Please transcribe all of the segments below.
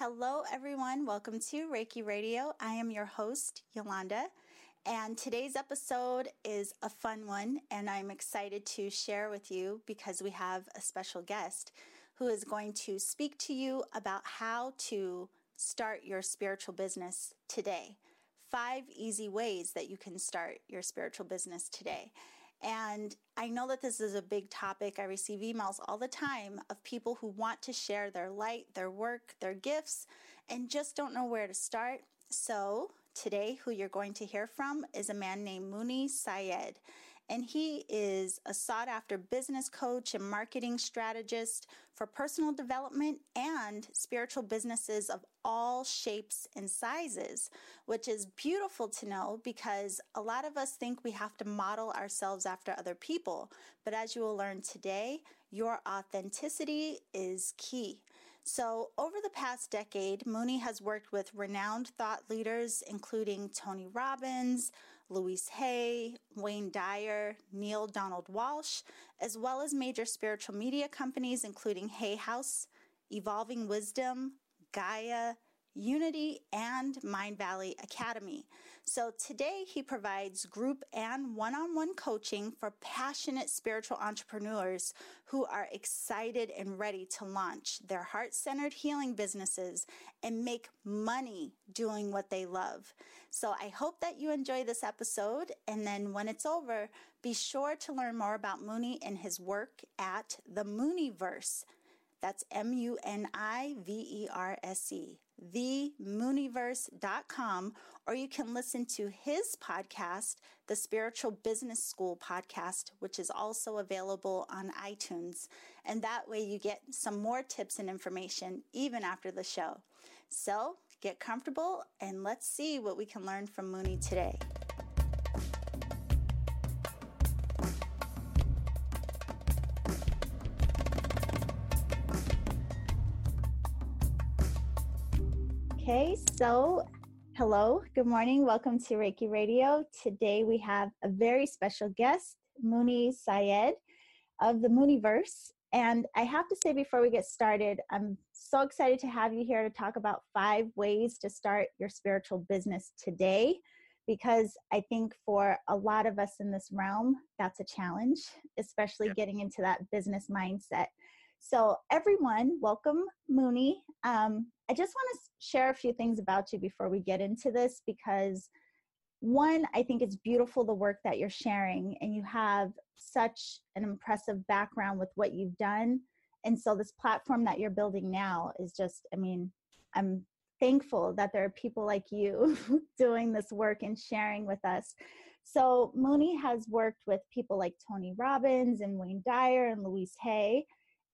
Hello, everyone. Welcome to Reiki Radio. I am your host, Yolanda, and today's episode is a fun one, and I'm excited to share with you because we have a special guest who is going to speak to you about how to start your spiritual business today. Five easy ways that you can start your spiritual business today. And I know that this is a big topic. I receive emails all the time of people who want to share their light, their work, their gifts, and just don't know where to start. So, today, who you're going to hear from is a man named Muni Syed and he is a sought after business coach and marketing strategist for personal development and spiritual businesses of all shapes and sizes, which is beautiful to know because a lot of us think we have to model ourselves after other people. But as you will learn today, your authenticity is key. So, over the past decade, Muni has worked with renowned thought leaders, including Tony Robbins, Louise Hay, Wayne Dyer, Neale Donald Walsch, as well as major spiritual media companies including Hay House, Evolving Wisdom, Gaia, Unity, and Mindvalley Academy. So today he provides group and one on one coaching for passionate spiritual entrepreneurs who are excited and ready to launch their heart centered healing businesses and make money doing what they love. So I hope that you enjoy this episode. And then when it's over, be sure to learn more about Muni and his work at the Muniverse. That's M U N I V E R S E themuniverse.com, or you can listen to his podcast, the Spiritual Business School podcast, which is also available on iTunes. And that way you get some more tips and information even after the show. So get comfortable and let's see what we can learn from Muni today. Okay, so hello, good morning, welcome to Reiki Radio. Today we have a very special guest, Muni Syed of the Muniverse. And I have to say before we get started, I'm so excited to have you here to talk about five ways to start your spiritual business today. Because I think for a lot of us in this realm, that's a challenge, especially getting into that business mindset. So, everyone, welcome, Muni. Um, I just want to share a few things about you before we get into this because, one, I think it's beautiful the work that you're sharing, and you have such an impressive background with what you've done. And so, this platform that you're building now is just, I mean, I'm thankful that there are people like you doing this work and sharing with us. So, Muni has worked with people like Tony Robbins and Wayne Dyer and Louise Hay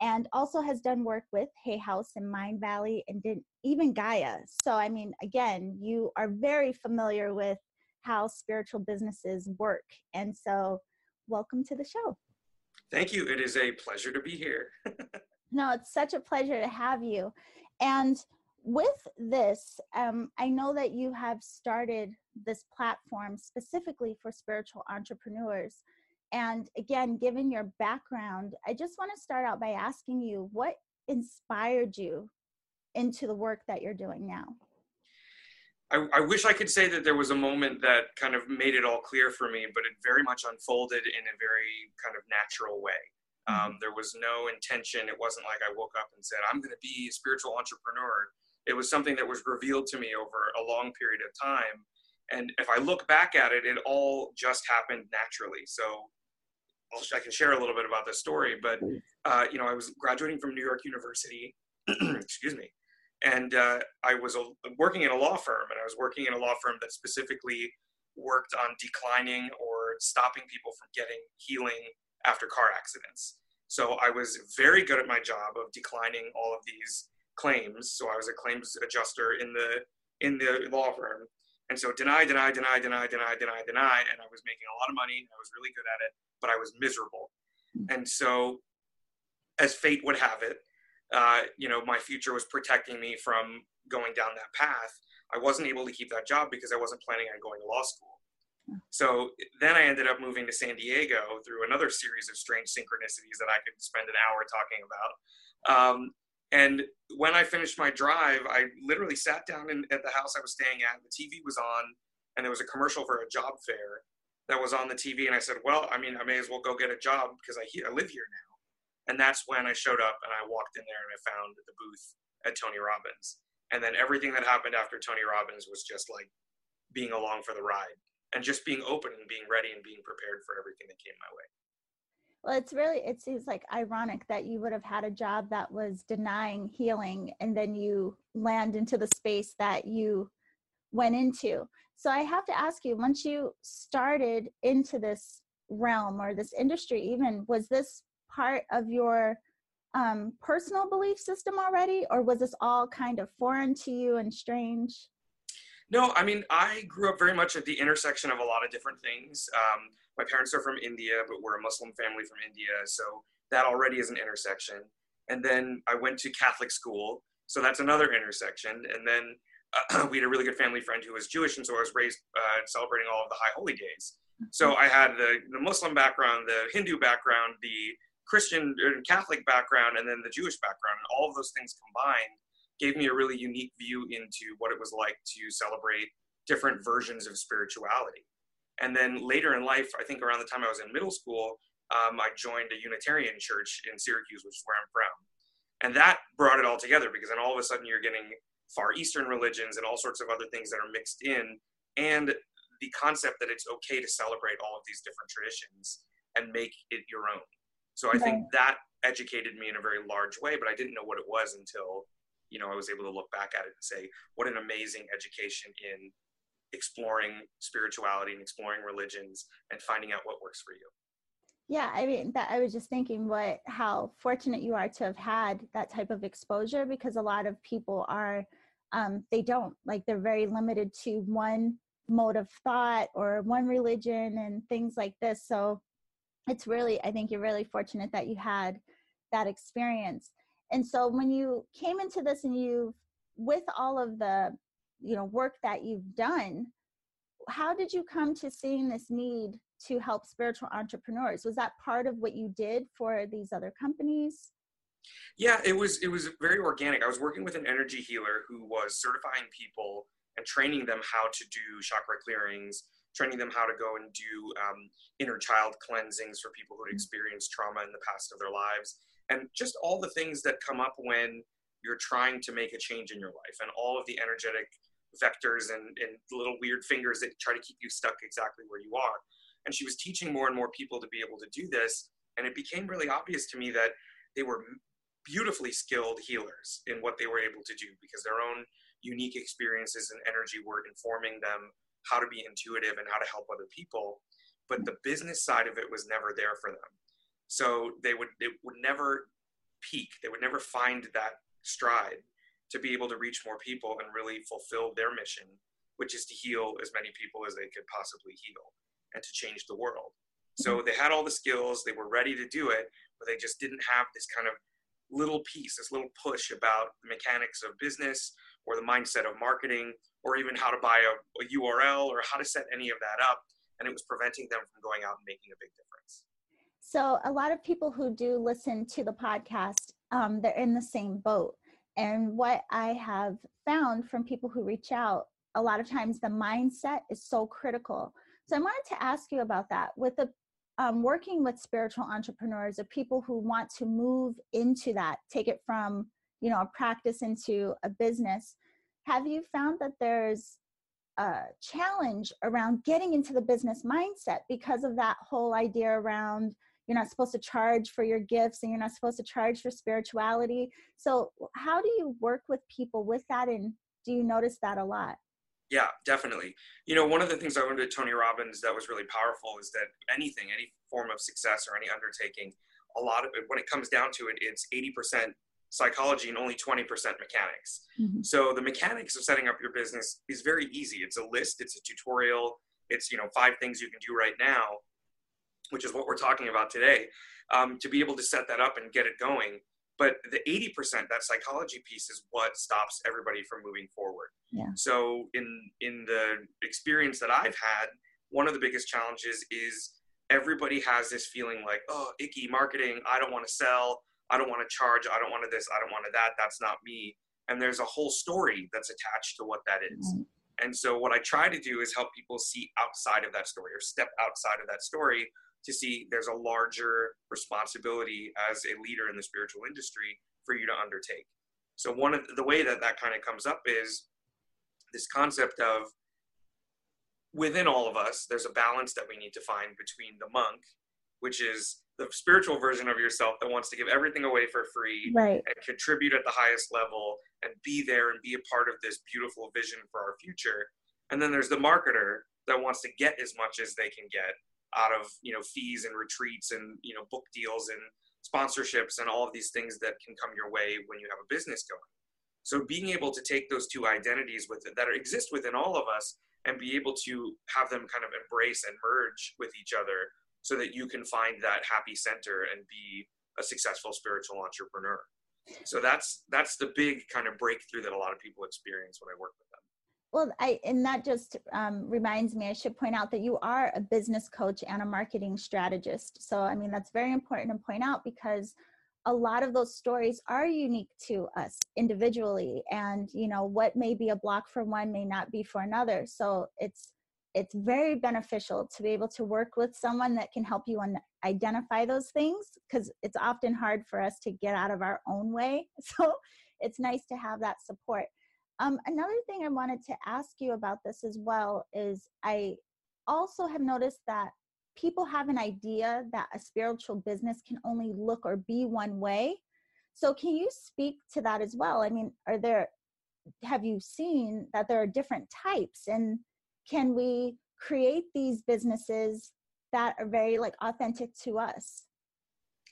and also has done work with Hay House and Mindvalley and even Gaia. So, I mean, again, you are very familiar with how spiritual businesses work. And so, welcome to the show. Thank you. It is a pleasure to be here. no, it's such a pleasure to have you. And with this, um, I know that you have started this platform specifically for spiritual entrepreneurs. And again, given your background, I just want to start out by asking you what inspired you into the work that you're doing now? I, I, wish I could say that there was a moment that kind of made it all clear for me, but it very much unfolded in a very kind of natural way. Mm-hmm. Um, there was no intention. It wasn't like I woke up and said, I'm going to be a spiritual entrepreneur. It was something that was revealed to me over a long period of time. And if I look back at it, it all just happened naturally. So i can share a little bit about this story, but uh, you know, I was graduating from New York University, excuse me, and uh, I was a, working in a law firm, and I was working in a law firm that specifically worked on declining or stopping people from getting healing after car accidents. So I was very good at my job of declining all of these claims. So I was a claims adjuster in the in the law firm, and so deny, deny, deny, deny, deny, deny, deny, and I was making a lot of money. I was really good at it but I was miserable. And so, as fate would have it, uh, you know, my future was protecting me from going down that path. I wasn't able to keep that job because I wasn't planning on going to law school. So then I ended up moving to San Diego through another series of strange synchronicities that I could spend an hour talking about. Um, And when I finished my drive, I literally sat down in, at the house I was staying at. The TV was on, and there was a commercial for a job fair that was on the TV. And I said, "Well, I mean, I may as well go get a job because I, I live here now." And that's when I showed up and I walked in there and I found the booth at Tony Robbins. And then everything that happened after Tony Robbins was just like being along for the ride and just being open and being ready and being prepared for everything that came my way. Well, it's really, it seems like ironic that you would have had a job that was denying healing and then you land into the space that you went into. So I have to ask you, once you started into this realm or this industry, even, was this part of your um, personal belief system already, or was this all kind of foreign to you and strange? No, I mean, I grew up very much at the intersection of a lot of different things. Um, my parents are from India, but we're a Muslim family from India, so that already is an intersection. And then I went to Catholic school, so that's another intersection. And then uh, we had a really good family friend who was Jewish, and so I was raised uh, celebrating all of the high holy days. So. I had the, the Muslim background, the Hindu background, the Christian and Catholic background and then the Jewish background, and all of those things combined gave me a really unique view into what it was like to celebrate different versions of spirituality. And then later in life, I think around the time I was in middle school, um, I joined a Unitarian church in Syracuse, which is where I'm from. And that brought it all together because then all of a sudden you're getting Far Eastern religions and all sorts of other things that are mixed in, and the concept that it's okay to celebrate all of these different traditions and make it your own. So I think that educated me in a very large way, but I didn't know what it was until, you know, I was able to look back at it and say, what an amazing education in exploring spirituality and exploring religions and finding out what works for you. Yeah, I mean that I was just thinking what how fortunate you are to have had that type of exposure because a lot of people are um they don't like they're very limited to one mode of thought or one religion and things like this. So it's really i think you're really fortunate that you had that experience and so when you came into this and you with all of the you know work that you've done how did you come to seeing this need to help spiritual entrepreneurs? Was that part of what you did for these other companies? Yeah it was it was very organic. I was working with an energy healer who was certifying people and training them how to do chakra clearings training them how to go and do um, inner child cleansings for people who had experienced trauma in the past of their lives, and just all the things that come up when you're trying to make a change in your life, and all of the energetic vectors and, and little weird fingers that try to keep you stuck exactly where you are. And she was teaching more and more people to be able to do this, and it became really obvious to me that they were beautifully skilled healers in what they were able to do because their own unique experiences and energy were informing them how to be intuitive and how to help other people but the business side of it was never there for them. So they would it would never peak. They would never find that stride to be able to reach more people and really fulfill their mission which is to heal as many people as they could possibly heal and to change the world so mm-hmm. they had all the skills they were ready to do it but they just didn't have this kind of little piece this little push about the mechanics of business or the mindset of marketing or even how to buy a, a URL or how to set any of that up. And it was preventing them from going out and making a big difference. So, a lot of people who do listen to the podcast, um, they're in the same boat. And what I have found from people who reach out, a lot of times the mindset is so critical. So, I wanted to ask you about that. With the um, working with spiritual entrepreneurs or people who want to move into that, take it from you know a practice into a business have you found that there's a challenge around getting into the business mindset because of that whole idea around you're not supposed to charge for your gifts and you're not supposed to charge for spirituality so how do you work with people with that and do you notice that a lot yeah definitely you know one of the things i learned at tony robbins that was really powerful is that anything any form of success or any undertaking a lot of it when it comes down to it it's 80% psychology and only 20% mechanics. Mm-hmm. So the mechanics of setting up your business is very easy. It's a list, it's a tutorial, it's you know five things you can do right now, which is what we're talking about today, um, to be able to set that up and get it going. But the 80%, that psychology piece, is what stops everybody from moving forward. Yeah. So in in the experience that I've had, one of the biggest challenges is everybody has this feeling like, oh, icky marketing. I don't want to sell. I don't want to charge, I don't want to this, I don't want to that, that's not me. And there's a whole story that's attached to what that is. And so what I try to do is help people see outside of that story or step outside of that story to see there's a larger responsibility as a leader in the spiritual industry for you to undertake. So one of the way that that kind of comes up is this concept of within all of us, there's a balance that we need to find between the monk, which is the spiritual version of yourself that wants to give everything away for free right. and contribute at the highest level and be there and be a part of this beautiful vision for our future. And then there's the marketer that wants to get as much as they can get out of you know fees and retreats and you know book deals and sponsorships and all of these things that can come your way when you have a business going. So being able to take those two identities with it, that exist within all of us and be able to have them kind of embrace and merge with each other so that you can find that happy center and be a successful spiritual entrepreneur. So that's that's the big kind of breakthrough that a lot of people experience when I work with them. Well, I and that just um, reminds me. I should point out that you are a business coach and a marketing strategist. So, I mean, that's very important to point out because a lot of those stories are unique to us individually, and you know what may be a block for one may not be for another. So, it's it's very beneficial to be able to work with someone that can help you un- identify those things because it's often hard for us to get out of our own way. So, it's nice to have that support. Um, another thing I wanted to ask you about this as well is I also have noticed that people have an idea that a spiritual business can only look or be one way. So, can you speak to that as well? I mean, are there, have you seen that there are different types and can we create these businesses that are very like authentic to us?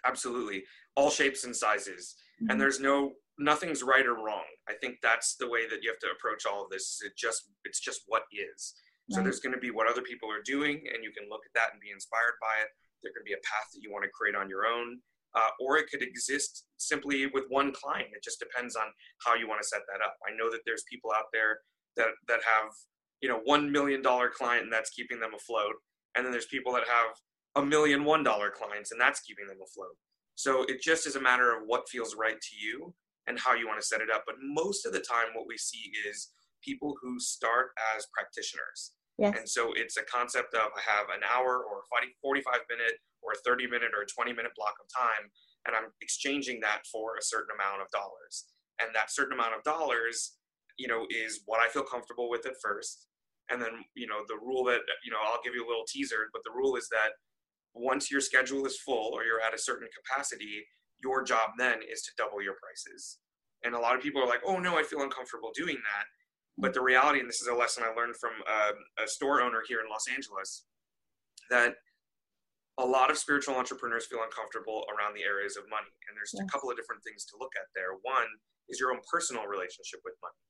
Absolutely. All shapes and sizes. Mm-hmm. And there's no nothing's right or wrong. I think that's the way that you have to approach all of this. It just it's just what is. So there's going to be what other people are doing, and you can look at that and be inspired by it. There could be a path that you want to create on your own, uh, or it could exist simply with one client. It just depends on how you want to set that up. I know that there's people out there that that have you know one million dollar client and that's keeping them afloat, and then there's people that have a million one dollar clients and that's keeping them afloat. So it just is a matter of what feels right to you and how you want to set it up. But most of the time, what we see is people who start as practitioners. Yes. And so it's a concept of I have an hour or 45 minute or a 30 minute or a 20 minute block of time, and I'm exchanging that for a certain amount of dollars. And that certain amount of dollars, you know, is what I feel comfortable with at first. And then, you know, the rule that, you know, I'll give you a little teaser, but the rule is that once your schedule is full or you're at a certain capacity, your job then is to double your prices. And a lot of people are like, oh no, I feel uncomfortable doing that. But the reality, and this is a lesson I learned from a, um, a store owner here in Los Angeles, that a lot of spiritual entrepreneurs feel uncomfortable around the areas of money. And there's a couple of different things to look at there. One is your own personal relationship with money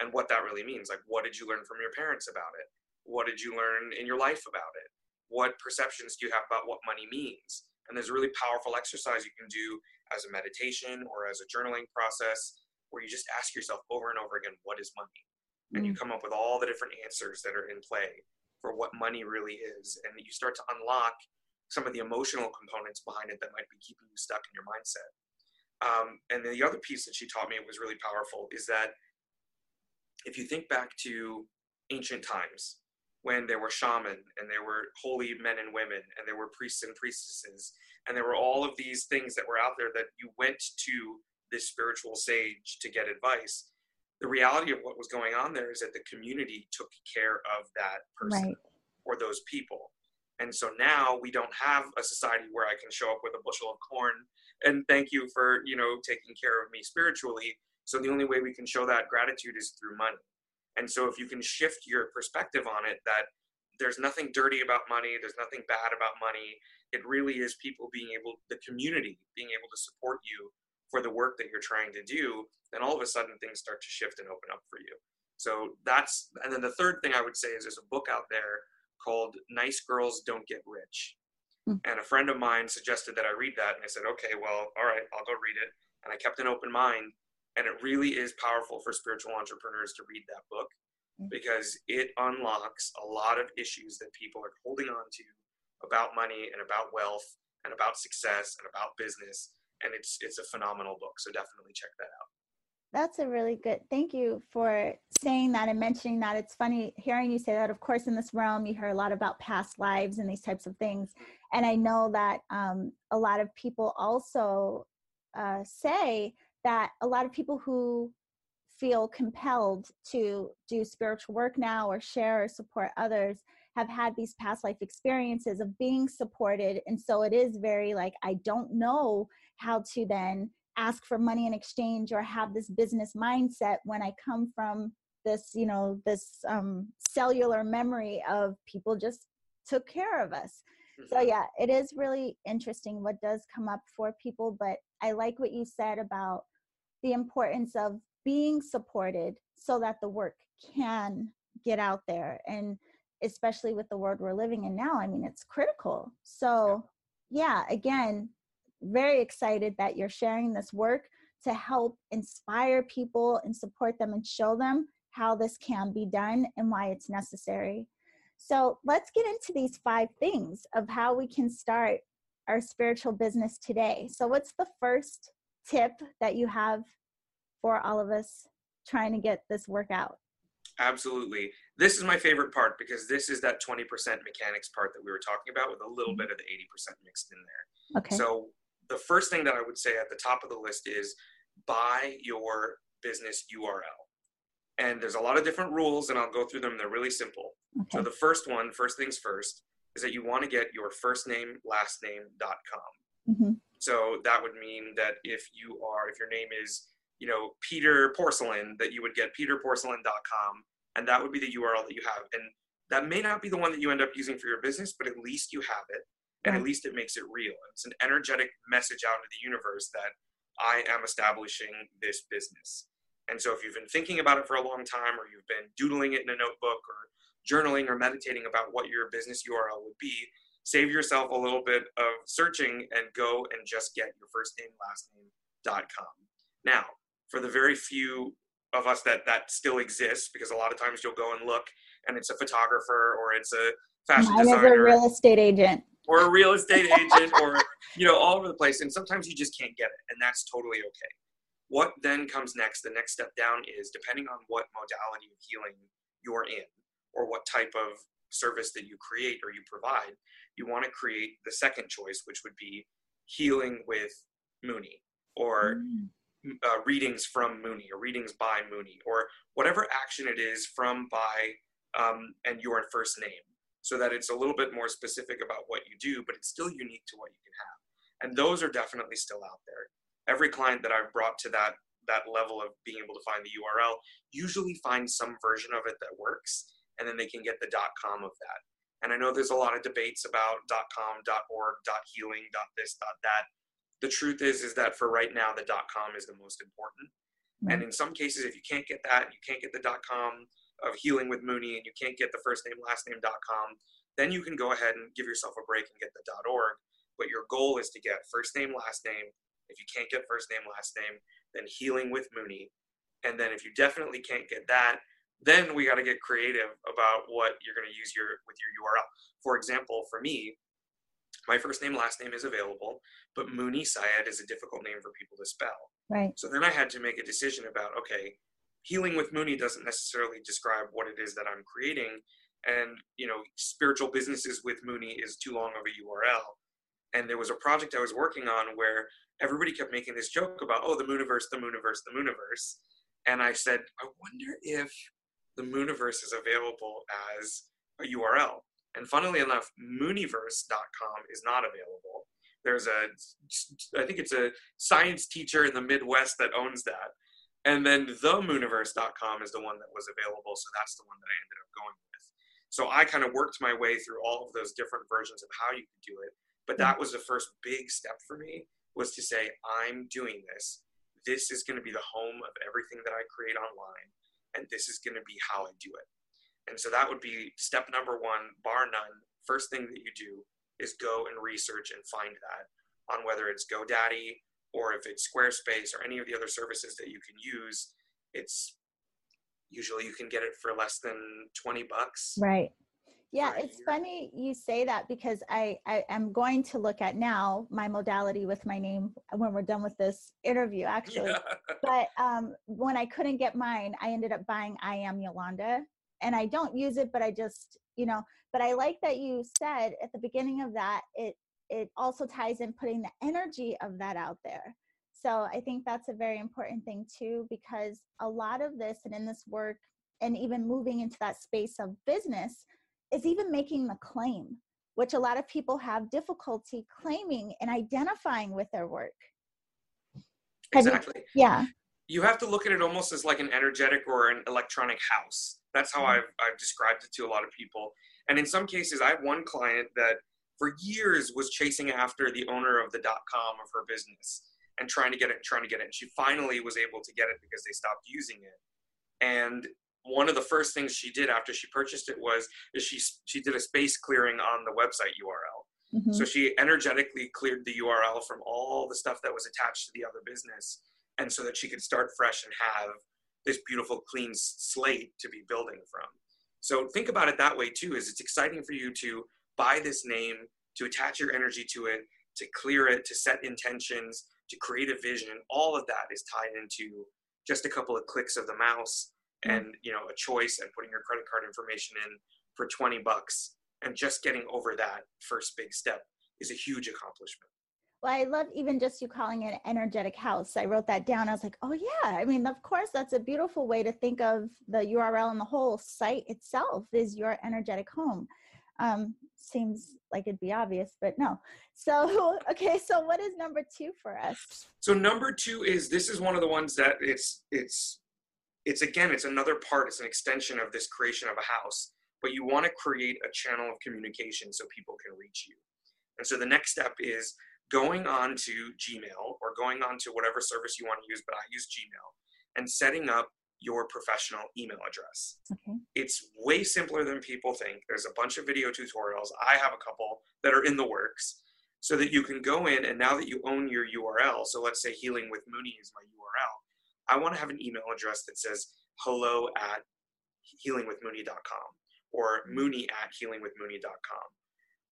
and what that really means. Like, what did you learn from your parents about it? What did you learn in your life about it? What perceptions do you have about what money means? And there's a really powerful exercise you can do as a meditation or as a journaling process where you just ask yourself over and over again, what is money? Mm. And you mm. come up with all the different answers that are in play for what money really is. And you start to unlock some of the emotional components behind it that might be keeping you stuck in your mindset. Um, and the other piece that she taught me was really powerful is that if you think back to ancient times, when there were shaman and there were holy men and women and there were priests and priestesses and there were all of these things that were out there that you went to this spiritual sage to get advice. The reality of what was going on there is that the community took care of that person right. or those people. And so now we don't have a society where i can show up with a bushel of corn and thank you for you know taking care of me spiritually. So the only way we can show that gratitude is through money and so if you can shift your perspective on it, that there's nothing dirty about money, there's nothing bad about money. It really is people being able, the community being able to support you for the work that you're trying to do, then all of a sudden things start to shift and open up for you. So that's, and then the third thing I would say is there's a book out there called Nice Girls Don't Get Rich. Mm. And a friend of mine suggested that I read that. And I said, okay, well, all right, I'll go read it. And I kept an open mind. And it really is powerful for spiritual entrepreneurs to read that book mm. because it unlocks a lot of issues that people are holding on to about money and about wealth and about success and about business. and it's it's a phenomenal book. So definitely check that out. That's a really good. Thank you for saying that and mentioning that. It's funny hearing you say that. Of course, in this realm, you hear a lot about past lives and these types of things. And I know that um, a lot of people also uh, say that a lot of people who feel compelled to do spiritual work now or share or support others have had these past life experiences of being supported. And so it is very like, I don't know how to then ask for money in exchange or have this business mindset when I come from this, you know, this um, cellular memory of people just took care of us. So mm-hmm. yeah, it is really interesting what does come up for people, but I like what you said about the importance of being supported so that the work can get out there and especially with the world we're living in now, I mean, it's critical. So yeah, again, very excited that you're sharing this work to help inspire people and support them and show them how this can be done and why it's necessary. So let's get into these five things of how we can start our spiritual business today. So, what's the first tip that you have for all of us trying to get this work out? Absolutely. This is my favorite part because this is that 20% mechanics part that we were talking about with a little mm-hmm. bit of the 80% mixed in there. Okay. So, the first thing that I would say at the top of the list is buy your business URL. And there's a lot of different rules, and I'll go through them. They're really simple. Okay. So the first one, first things first, is that you want to get your first name, last name.com. Mm-hmm. So that would mean that if you are, if your name is, you know, Peter Porcelain, that you would get peterporcelain.com, and that would be the URL that you have. And that may not be the one that you end up using for your business, but at least you have it and at least it makes it real. It's an energetic message out into the universe that I am establishing this business. And so if you've been thinking about it for a long time, or you've been doodling it in a notebook, or journaling, or meditating about what your business URL would be, save yourself a little bit of searching and go and just get your first name, last name.com. Now, for the very few of us that that still exists, because a lot of times you'll go and look and it's a photographer or it's a fashion Mine designer. a real estate agent or a real estate agent or you know all over the place and sometimes you just can't get it and that's totally okay what then comes next the next step down is depending on what modality of healing you're in or what type of service that you create or you provide you want to create the second choice which would be healing with Muni or mm. uh, readings from Muni or readings by Muni or whatever action it is from by um, and your first name so that it's a little bit more specific about what you do, but it's still unique to what you can have. And those are definitely still out there. Every client that I've brought to that that level of being able to find the URL usually finds some version of it that works, and then they can get the .com of that. And I know there's a lot of debates about .com, .org, .healing, .this, dot .that. The truth is, is that for right now, the .com is the most important. Mm-hmm. And in some cases, if you can't get that, you can't get the .com, of healing with Muni and you can't get the first name last name .com, then you can go ahead and give yourself a break and get the .org. But your goal is to get first name last name. If you can't get first name last name, then healing with Muni. And then if you definitely can't get that, then we got to get creative about what you're going to use your with your URL. For example, for me, my first name last name is available, but Muni Syed is a difficult name for people to spell. Right. So then I had to make a decision about okay, healing with Muni doesn't necessarily describe what it is that I'm creating. And, you know, spiritual businesses with Muni is too long of a URL. And there was a project I was working on where everybody kept making this joke about, oh, the Muniverse, the Muniverse, the Muniverse. And I said, I wonder if the Muniverse is available as a URL. And funnily enough, Muniverse.com is not available. There's a, I think it's a science teacher in the Midwest that owns that and then themuniverse.com is the one that was available. So that's the one that I ended up going with. So I kind of worked my way through all of those different versions of how you could do it. But that was the first big step for me was to say, I'm doing this. This is going to be the home of everything that I create online. And this is going to be how I do it. And so that would be step number one, bar none. First thing that you do is go and research and find that on whether it's GoDaddy or if it's Squarespace or any of the other services that you can use, it's usually you can get it for less than 20 bucks. Right. Yeah it's funny you say that because I, I am going to look at now my modality with my name when we're done with this interview actually yeah. but um when i couldn't get mine i ended up buying i am yolanda and i don't use it but i just you know but i like that you said at the beginning of that it it also ties in putting the energy of that out there so i think that's a very important thing too because a lot of this and in this work and even moving into that space of business is even making the claim, which a lot of people have difficulty claiming and identifying with their work. Exactly. You, yeah. You have to look at it almost as like an energetic or an electronic house. That's how mm-hmm. I've, I've described it to a lot of people. And in some cases, I have one client that for years was chasing after the owner of the dot com of her business and trying to get it, trying to get it. And she finally was able to get it because they stopped using it. And one of the first things she did after she purchased it was is she she did a space clearing on the website URL. Mm-hmm. So she energetically cleared the URL from all the stuff that was attached to the other business, and so that she could start fresh and have this beautiful clean slate to be building from. So think about it that way too. Is it's exciting for you to buy this name, to attach your energy to it, to clear it, to set intentions, to create a vision. All of that is tied into just a couple of clicks of the mouse. And you know a choice and putting your credit card information in for 20 bucks and just getting over that first big step is a huge accomplishment. Well i love even just you calling it energetic house. I wrote that down. I was like oh yeah. I mean of course that's a beautiful way to think of the url and the whole site itself is your energetic home. Um, seems like it'd be obvious but no. So okay so what is number two for us? So number two is this is one of the ones that it's it's it's again it's another part it's an extension of this creation of a house but you want to create a channel of communication so people can reach you. And so the next step is going on to gmail or going on to whatever service you want to use but i use gmail and setting up your professional email address. Okay. it's way simpler than people think. There's a bunch of video tutorials. I have a couple that are in the works so that you can go in and now that you own your url so let's say healing with muni is my url I want to have an email address that says hello at healingwithmuni.com or muni at healingwithmuni.com.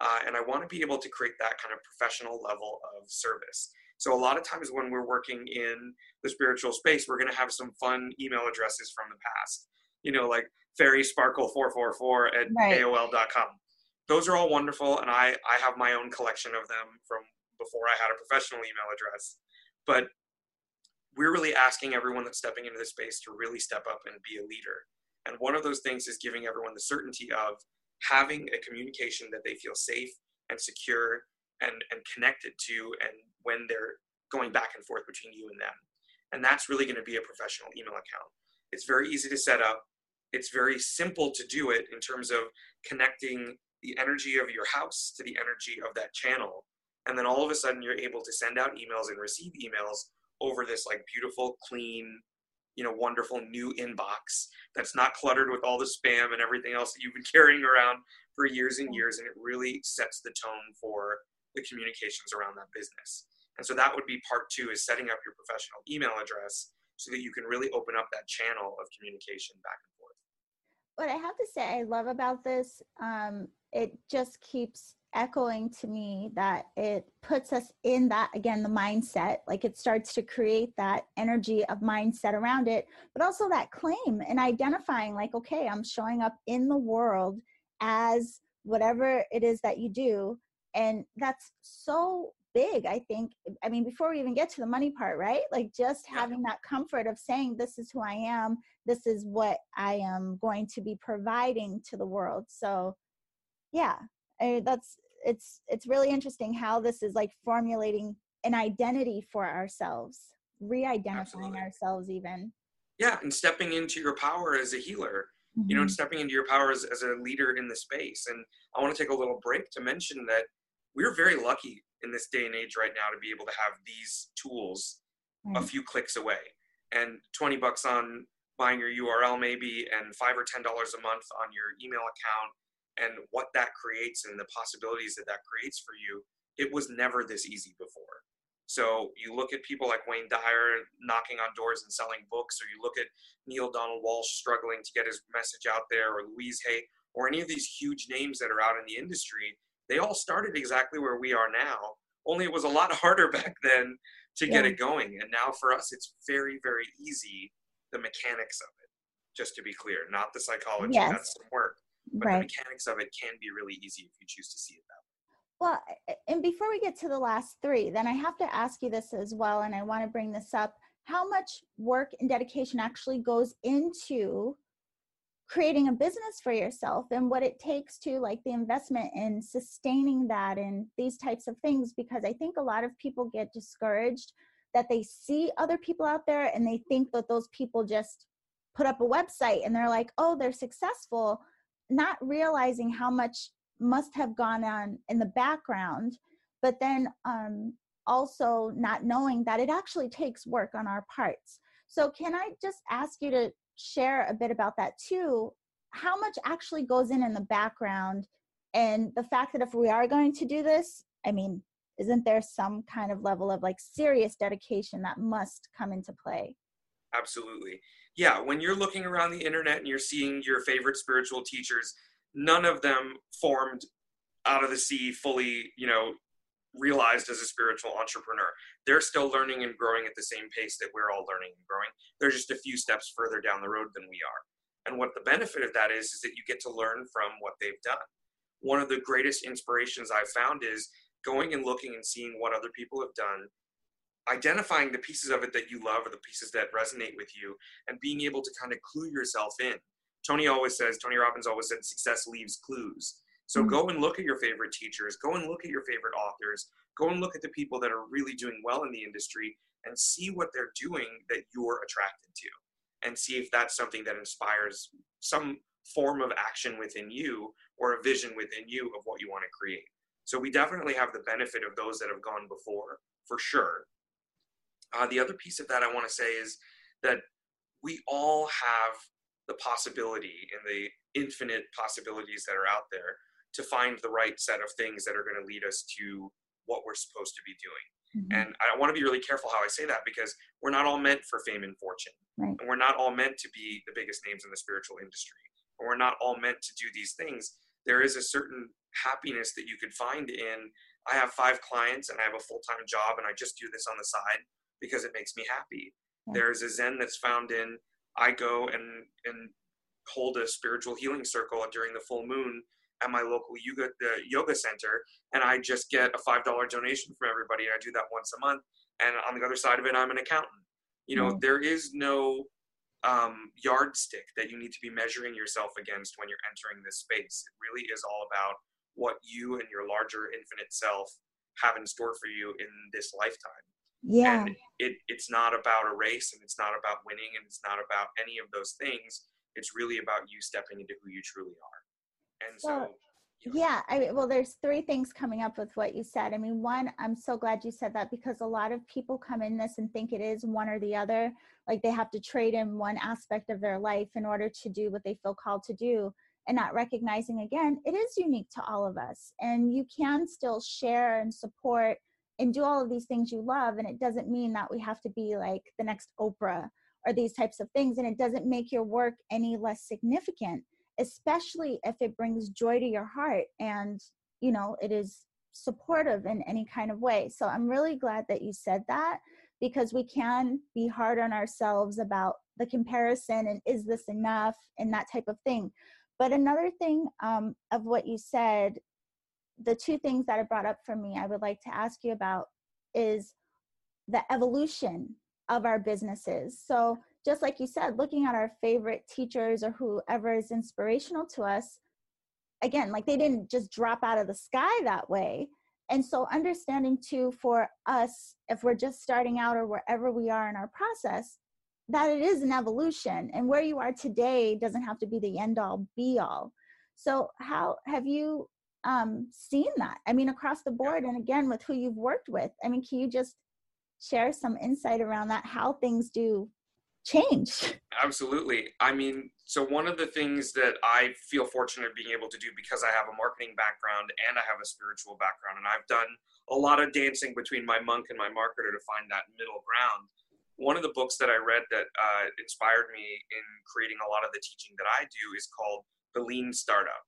Uh, and I want to be able to create that kind of professional level of service. So a lot of times when we're working in the spiritual space, we're going to have some fun email addresses from the past. You know, like fairy sparkle 444 at right. AOL.com. Those are all wonderful, and I, I have my own collection of them from before I had a professional email address. But we're really asking everyone that's stepping into this space to really step up and be a leader. And one of those things is giving everyone the certainty of having a communication that they feel safe and secure and, and connected to, and when they're going back and forth between you and them. And that's really going to be a professional email account. It's very easy to set up. It's very simple to do it in terms of connecting the energy of your house to the energy of that channel. And then all of a sudden, you're able to send out emails and receive emails over this like beautiful, clean, you know, wonderful new inbox that's not cluttered with all the spam and everything else that you've been carrying around for years and years. And it really sets the tone for the communications around that business. And so that would be part two is setting up your professional email address so that you can really open up that channel of communication back and forth. What I have to say I love about this, um, it just keeps echoing to me that it puts us in that again the mindset like it starts to create that energy of mindset around it but also that claim and identifying like okay i'm showing up in the world as whatever it is that you do. And that's so big i think. I mean before we even get to the money part right? Like just having that comfort of saying this is who i am. This is what i am going to be providing to the world. So yeah I, that's it's it's really interesting how this is like formulating an identity for ourselves re-identifying Absolutely. ourselves even yeah and stepping into your power as a healer mm-hmm. you know and mm-hmm. stepping into your power as, as a leader in the space and i want to take a little break to mention that we're very lucky in this day and age right now to be able to have these tools a few clicks away and 20 bucks on buying your url maybe and five or ten dollars a month on your email account and what that creates and the possibilities that that creates for you it was never this easy before So you look at people like Wayne Dyer knocking on doors and selling books, or you look at Neale Donald Walsch struggling to get his message out there, or Louise Hay, or any of these huge names that are out in the industry. They all started exactly where we are now. Only it was a lot harder back then to yeah. get it going. And now for us, it's very, very easy. The mechanics of it, just to be clear, not the psychology. Yes. That's some work, but right. the mechanics of it can be really easy if you choose to see it that way. Well, and before we get to the last three, then I have to ask you this as well, and I want to bring this up. How much work and dedication actually goes into creating a business for yourself and what it takes to like the investment in sustaining that and these types of things? Because I think a lot of people get discouraged that they see other people out there and they think that those people just put up a website and they're like, oh, they're successful, not realizing how much must have gone on in the background but then um, also not knowing that it actually takes work on our parts. So can i just ask you to share a bit about that too? How much actually goes in in the background and the fact that if we are going to do this i mean isn't there some kind of level of like serious dedication that must come into play absolutely yeah when you're looking around the internet and you're seeing your favorite spiritual teachers none of them formed out of the sea fully, you know, realized as a spiritual entrepreneur. They're still learning and growing at the same pace that we're all learning and growing. They're just a few steps further down the road than we are. And what the benefit of that is, is that you get to learn from what they've done. One of the greatest inspirations I've found is going and looking and seeing what other people have done, identifying the pieces of it that you love or the pieces that resonate with you, and being able to kind of clue yourself in Tony always says, Tony Robbins always said, success leaves clues. So mm-hmm. go and look at your favorite teachers, go and look at your favorite authors, go and look at the people that are really doing well in the industry and see what they're doing that you're attracted to and see if that's something that inspires some form of action within you or a vision within you of what you want to create. So we definitely have the benefit of those that have gone before, for sure. Uh, the other piece of that I want to say is that we all have the possibility and the infinite possibilities that are out there to find the right set of things that are going to lead us to what we're supposed to be doing. Mm-hmm. And I want to be really careful how I say that because we're not all meant for fame and fortune. Right. And we're not all meant to be the biggest names in the spiritual industry. And we're not all meant to do these things. There is a certain happiness that you could find in I have five clients and I have a full time job and I just do this on the side because it makes me happy. Right. There's a Zen that's found in I go and and hold a spiritual healing circle during the full moon at my local yoga the yoga center, and I just get a five dollar donation from everybody. And I do that once a month. And on the other side of it, I'm an accountant. You know, mm. there is no um, yardstick that you need to be measuring yourself against when you're entering this space. It really is all about what you and your larger infinite self have in store for you in this lifetime. Yeah. And it, it's not about a race and it's not about winning and it's not about any of those things. It's really about you stepping into who you truly are. And so, yeah, I mean, well, there's three things coming up with what you said. I mean, one, I'm so glad you said that because a lot of people come in this and think it is one or the other. Like they have to trade in one aspect of their life in order to do what they feel called to do and not recognizing again it is unique to all of us and you can still share and support and do all of these things you love and it doesn't mean that we have to be like the next oprah or these types of things and it doesn't make your work any less significant especially if it brings joy to your heart and you know it is supportive in any kind of way. So i'm really glad that you said that because we can be hard on ourselves about the comparison and is this enough and that type of thing. But another thing um, of what you said the two things that are brought up for me I would like to ask you about is the evolution of our businesses. So, just like you said, looking at our favorite teachers or whoever is inspirational to us, again, like they didn't just drop out of the sky that way. And so, understanding too for us, if we're just starting out or wherever we are in our process, that it is an evolution and where you are today doesn't have to be the end all be all. So, how have you um, seen that? I mean, across the board, and again, with who you've worked with. I mean, can you just share some insight around that? How things do change. Absolutely. I mean, so one of the things that I feel fortunate of being able to do because I have a marketing background and I have a spiritual background, and I've done a lot of dancing between my monk and my marketer to find that middle ground. One of the books that I read that uh, inspired me in creating a lot of the teaching that I do is called The Lean Startup.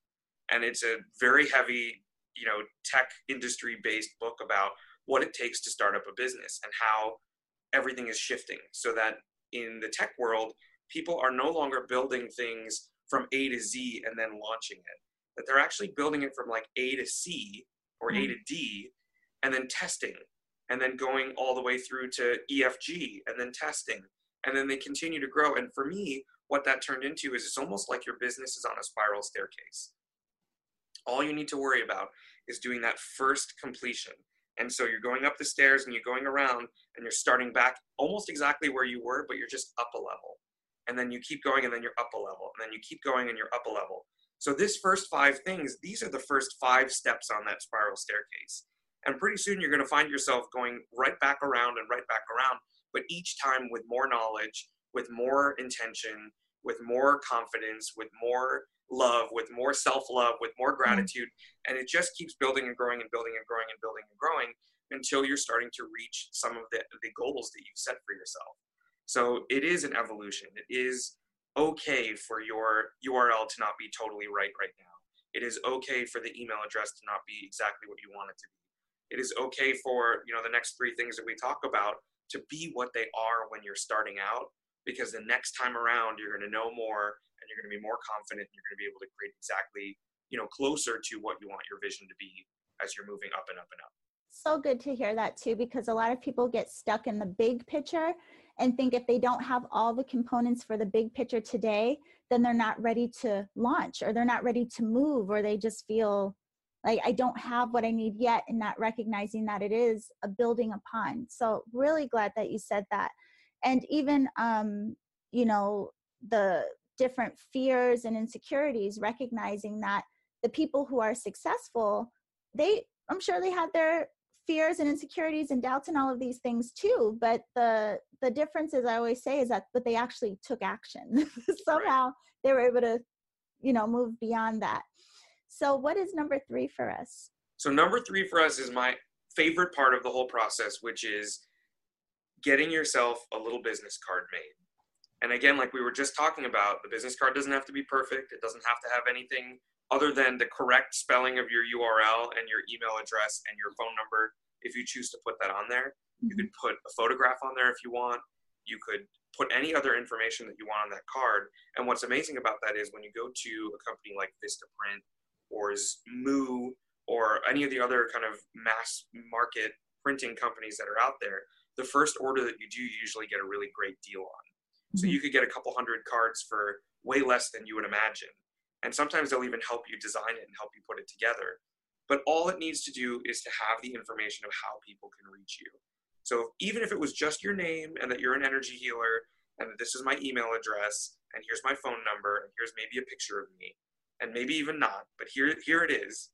And it's a very heavy, you know, tech industry based book about what it takes to start up a business and how everything is shifting so that in the tech world, people are no longer building things from A to Z and then launching it. That they're actually building it from like A to C or mm-hmm. A to D and then testing and then going all the way through to EFG and then testing. And then they continue to grow. And for me, what that turned into is it's almost like your business is on a spiral staircase. All you need to worry about is doing that first completion. And so you're going up the stairs and you're going around and you're starting back almost exactly where you were, but you're just up a level. And then you keep going and then you're up a level. And then you keep going and you're up a level. So this first five things, these are the first five steps on that spiral staircase. And pretty soon you're going to find yourself going right back around and right back around, but each time with more knowledge, with more intention, with more confidence, with more love, with more self love, with more mm-hmm. gratitude. And it just keeps building and growing and building and growing and building and growing until you're starting to reach some of the, the goals that you've set for yourself. So it is an evolution. It is okay for your URL to not be totally right right now. It is okay for the email address to not be exactly what you want it to be. It is okay for, you know, the next three things that we talk about to be what they are when you're starting out because the next time around you're going to know more and you're going to be more confident and you're going to be able to create exactly you know closer to what you want your vision to be as you're moving up and up and up so good to hear that too because a lot of people get stuck in the big picture and think if they don't have all the components for the big picture today then they're not ready to launch or they're not ready to move or they just feel like I don't have what I need yet and not recognizing that it is a building upon. So really glad that you said that and even um, you know the different fears and insecurities recognizing that the people who are successful they i'm sure they had their fears and insecurities and doubts and all of these things too but the the difference as i always say is that but they actually took action. Somehow they were able to you know move beyond that. So what is number three for us? So number three for us is my favorite part of the whole process which is getting yourself a little business card made. And again, like we were just talking about, the business card doesn't have to be perfect. It doesn't have to have anything other than the correct spelling of your URL and your email address and your phone number if you choose to put that on there. You mm-hmm. could put a photograph on there if you want. You could put any other information that you want on that card. And what's amazing about that is when you go to a company like Vistaprint or Moo or any of the other kind of mass market printing companies that are out there, the first order that you do, you usually get a really great deal on. Mm-hmm. So you could get a couple hundred cards for way less than you would imagine. And sometimes they'll even help you design it and help you put it together. But all it needs to do is to have the information of how people can reach you. So even if it was just your name and that you're an energy healer and that this is my email address and here's my phone number and here's maybe a picture of me and maybe even not, but here here it is.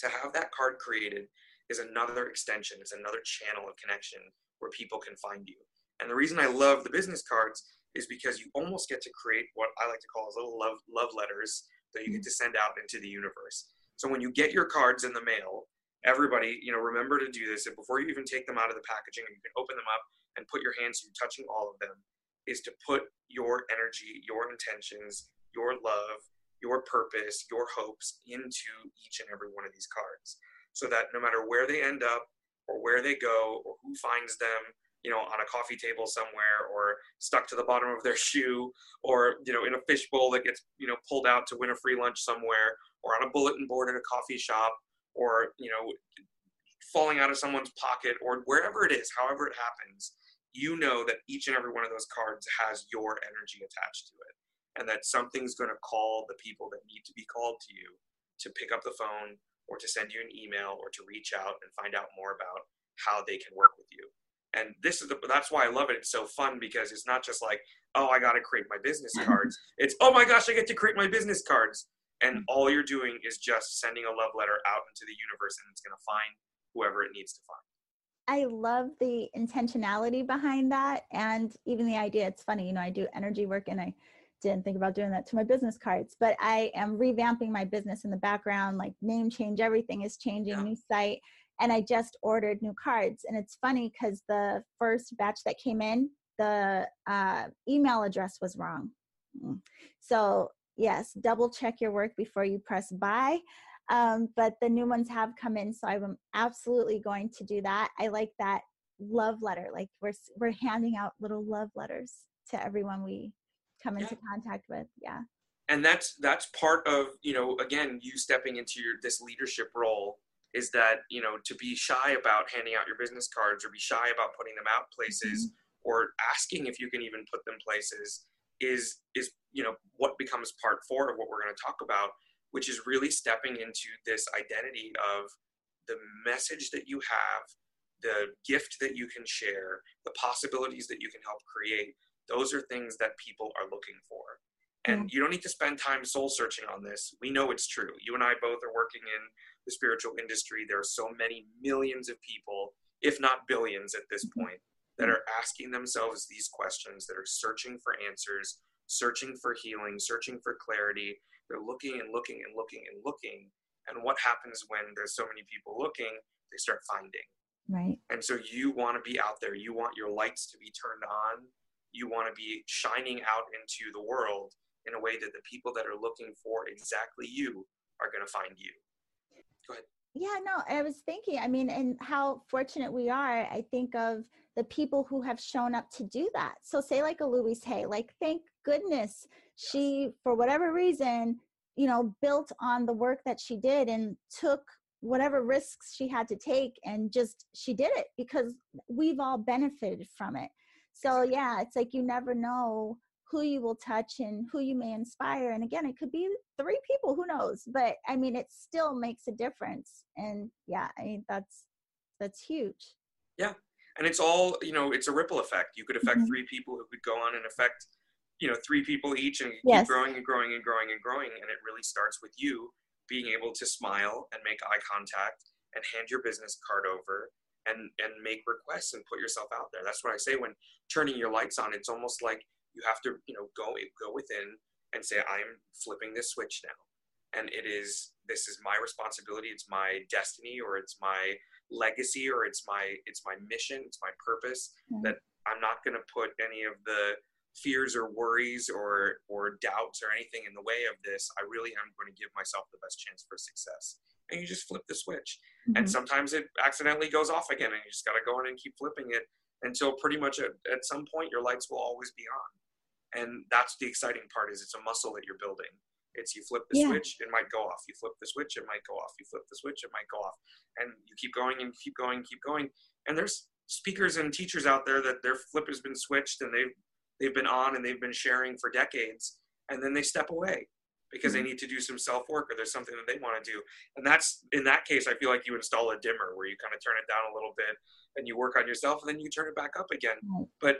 To have that card created is another extension, it's another channel of connection where people can find you. And the reason I love the business cards is because you almost get to create what I like to call as little love love letters that you get mm. to send out into the universe. So when you get your cards in the mail, everybody, you know, remember to do this. And before you even take them out of the packaging, and you can open them up and put your hands, you're touching all of them, is to put your energy, your intentions, your love, your purpose, your hopes into each and every one of these cards so that no matter where they end up or where they go or who finds them, you know, on a coffee table somewhere or stuck to the bottom of their shoe or, you know, in a fishbowl that gets, you know, pulled out to win a free lunch somewhere or on a bulletin board at a coffee shop or, you know, falling out of someone's pocket or wherever it is, however it happens, you know that each and every one of those cards has your energy attached to it and that something's going to call the people that need to be called to you to pick up the phone or to send you an email or to reach out and find out more about how they can work with you. And this is the, that's why I love it. It's so fun because it's not just like, oh, I got to create my business cards. it's, oh my gosh, I get to create my business cards. And mm. all you're doing is just sending a love letter out into the universe and it's going to find whoever it needs to find. I love the intentionality behind that and even the idea. It's funny, you know, I do energy work and I didn't think about doing that to my business cards, but I am revamping my business in the background, like name change, everything is changing, yeah. new site. And I just ordered new cards. And it's funny because the first batch that came in, the uh, email address was wrong. Mm. So, yes, double check your work before you press buy. Um, but the new ones have come in, so I'm absolutely going to do that. I like that love letter. Like we're we're handing out little love letters to everyone we come into yeah. contact with. Yeah. And that's that's part of you know again you stepping into your this leadership role is that you know to be shy about handing out your business cards or be shy about putting them out places mm-hmm. or asking if you can even put them places is is you know what becomes part four of what we're going to talk about which is really stepping into this identity of the message that you have, the gift that you can share, the possibilities that you can help create. Those are things that people are looking for. And mm. you don't need to spend time soul searching on this. We know it's true. You and I both are working in the spiritual industry. There are so many millions of people, if not billions at this mm-hmm. point, that are asking themselves these questions, that are searching for answers, searching for healing, searching for clarity, they're looking and looking and looking and looking. And what happens when there's so many people looking? They start finding. Right. And so you want to be out there. You want your lights to be turned on. You want to be shining out into the world in a way that the people that are looking for exactly you are going to find you. Go ahead. Yeah, no, I was thinking, I mean, and how fortunate we are. I think of the people who have shown up to do that. So, say, like a Louise Hay, like, thank goodness she for whatever reason you know built on the work that she did and took whatever risks she had to take and just she did it because we've all benefited from it so yeah it's like you never know who you will touch and who you may inspire and again it could be three people who knows but i mean it still makes a difference and yeah i mean that's that's huge yeah and it's all you know it's a ripple effect you could affect mm-hmm. three people who could go on and affect you know three people each and yes. keep growing and growing and growing and growing and it really starts with you being able to smile and make eye contact and hand your business card over and and make requests and put yourself out there. That's what i say when turning your lights on. It's almost like you have to you know go go within and say i'm flipping this switch now. And it is this is my responsibility. It's my destiny or it's my legacy or it's my it's my mission. It's my purpose mm-hmm. that i'm not going to put any of the fears or worries or or doubts or anything in the way of this. I really am going to give myself the best chance for success and you just flip the switch. Mm-hmm. and sometimes it accidentally goes off again and you just got to go in and keep flipping it until pretty much at, at some point your lights will always be on. And that's the exciting part is it's a muscle that you're building. It's you flip the yeah. switch it might go off. You flip the switch it might go off. You flip the switch it might go off. And you keep going and keep going keep going. And there's speakers and teachers out there that their flip has been switched and they've they've been on and they've been sharing for decades and then they step away because mm-hmm. they need to do some self work or there's something that they want to do and that's in that case i feel like you install a dimmer where you kind of turn it down a little bit and you work on yourself and then you turn it back up again mm-hmm. but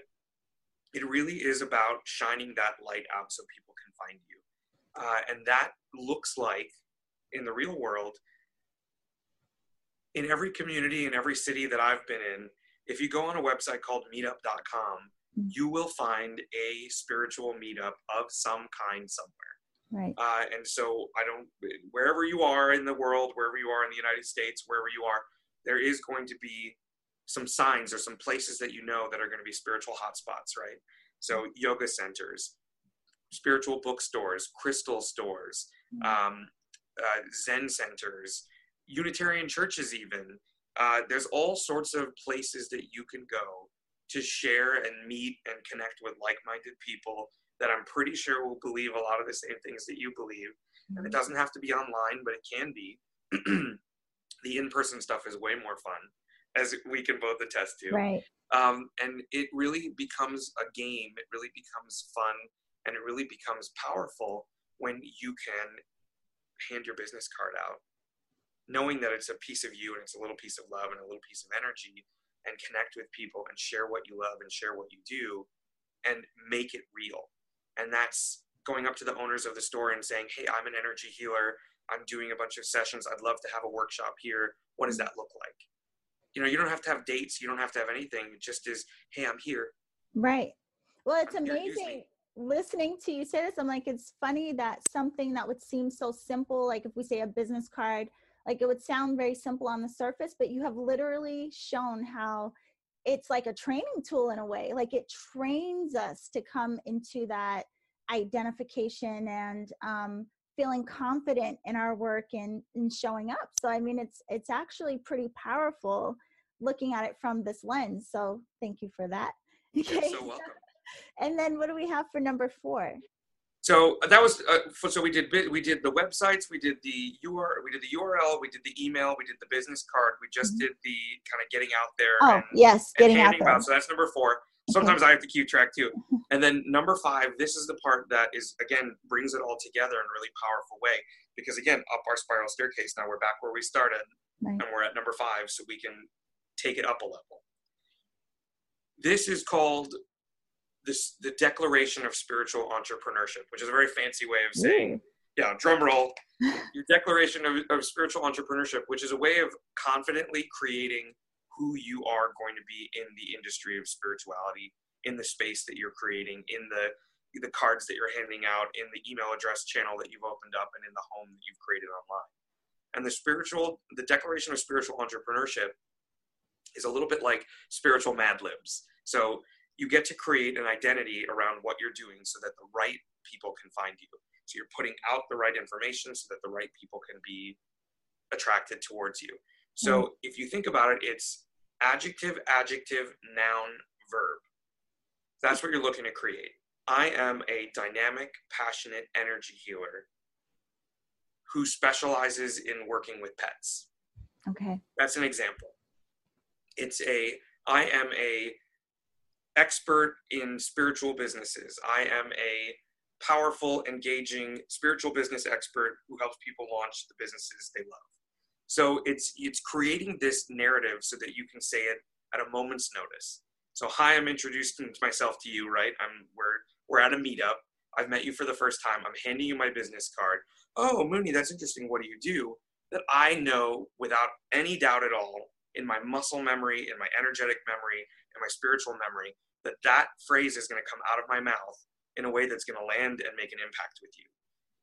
it really is about shining that light out so people can find you uh, and that looks like in the real world in every community in every city that i've been in if you go on a website called meetup.com you will find a spiritual meetup of some kind somewhere. Right. Uh, and so I don't, wherever you are in the world, wherever you are in the United States, wherever you are, there is going to be some signs or some places that you know that are going to be spiritual hotspots, right? So yoga centers, spiritual bookstores, crystal stores, mm-hmm. um, uh, Zen centers, Unitarian churches, even. Uh, there's all sorts of places that you can go to share and meet and connect with like-minded people that I'm pretty sure will believe a lot of the same things that you believe. And it mm-hmm. doesn't have to be online, but it can be. the in-person stuff is way more fun, as we can both attest to. Right. Um, and it really becomes a game. It really becomes fun, and it really becomes powerful when you can hand your business card out, knowing that it's a piece of you and it's a little piece of love and a little piece of energy and connect with people and share what you love and share what you do and make it real. And that's going up to the owners of the store and saying, Hey, I'm an energy healer. I'm doing a bunch of sessions. I'd love to have a workshop here. What does that look like? you know, you don't have to have dates. You don't have to have anything. It just is, hey, I'm here. Right. Well, it's I'm amazing listening to you say this. I'm like, it's funny that something that would seem so simple, like if we say a business card, like it would sound very simple on the surface, but you have literally shown how it's like a training tool in a way. Like it trains us to come into that identification and um, feeling confident in our work and, and showing up. So I mean, it's it's actually pretty powerful looking at it from this lens. So thank you for that. Okay. You're so welcome. and then what do we have for number four? So that was uh, so we did we did the websites, we did the URL, we did the URL, we did the email, we did the business card. We just mm-hmm. did the kind of getting out there. Oh and, yes, getting out there. So that's number four. Sometimes okay. I have to keep track too. And then number five, this is the part that is again brings it all together in a really powerful way. Because again, up our spiral staircase. Now we're back where we started, right. and we're at number five, so we can take it up a level. This is called this the Declaration of Spiritual Entrepreneurship, which is a very fancy way of saying, Ooh. yeah, drum roll, your Declaration of, of Spiritual Entrepreneurship, which is a way of confidently creating who you are going to be in the industry of spirituality, in the space that you're creating, in the the cards that you're handing out, in the email address channel that you've opened up, and in the home that you've created online. And the spiritual, the Declaration of Spiritual Entrepreneurship is a little bit like spiritual Mad Libs. So you get to create an identity around what you're doing so that the right people can find you. So you're putting out the right information so that the right people can be attracted towards you. So mm. if you think about it, it's adjective, adjective, noun, verb. That's what you're looking to create. I am a dynamic, passionate energy healer who specializes in working with pets. Okay. That's an example. It's a I am a expert in spiritual businesses. I am a powerful, engaging spiritual business expert who helps people launch the businesses they love. So it's it's creating this narrative so that you can say it at a moment's notice. So hi, I'm introducing myself to you, right? I'm we're we're at a meetup. I've met you for the first time. I'm handing you my business card. Oh, Muni, that's interesting. What do you do? That I know without any doubt at all in my muscle memory, in my energetic memory, in my spiritual memory, that that phrase is going to come out of my mouth in a way that's going to land and make an impact with you.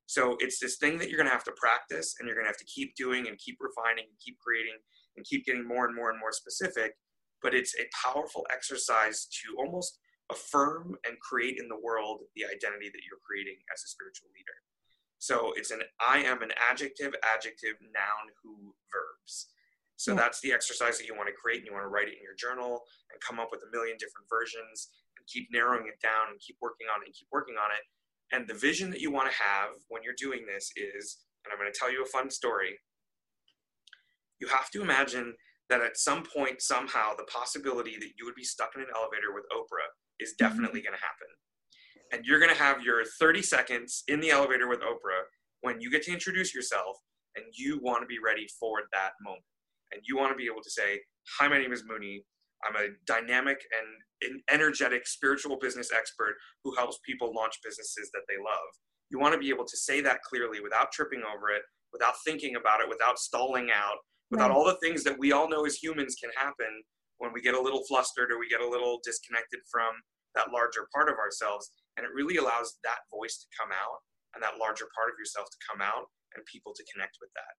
So it's this thing that you're going to have to practice and you're going to have to keep doing and keep refining and keep creating and keep getting more and more and more specific. But it's a powerful exercise to almost affirm and create in the world the identity that you're creating as a spiritual leader. So it's an I am an adjective, adjective, noun, who, verbs. So yeah. that's the exercise that you want to create and you want to write it in your journal and come up with a million different versions and keep narrowing it down and keep working on it and keep working on it. And the vision that you want to have when you're doing this is, and I'm going to tell you a fun story. You have to imagine that at some point, somehow, the possibility that you would be stuck in an elevator with Oprah is mm-hmm. definitely mm-hmm. going to happen. And you're going to have your 30 seconds in the elevator with Oprah when you get to introduce yourself and you want to be ready for that moment and you want to be able to say, Hi, my name is Muni. I'm a dynamic and energetic spiritual business expert who helps people launch businesses that they love. You want to be able to say that clearly without tripping over it, without thinking about it, without stalling out, without right. all the things that we all know as humans can happen when we get a little flustered or we get a little disconnected from that larger part of ourselves. And it really allows that voice to come out and that larger part of yourself to come out and people to connect with that.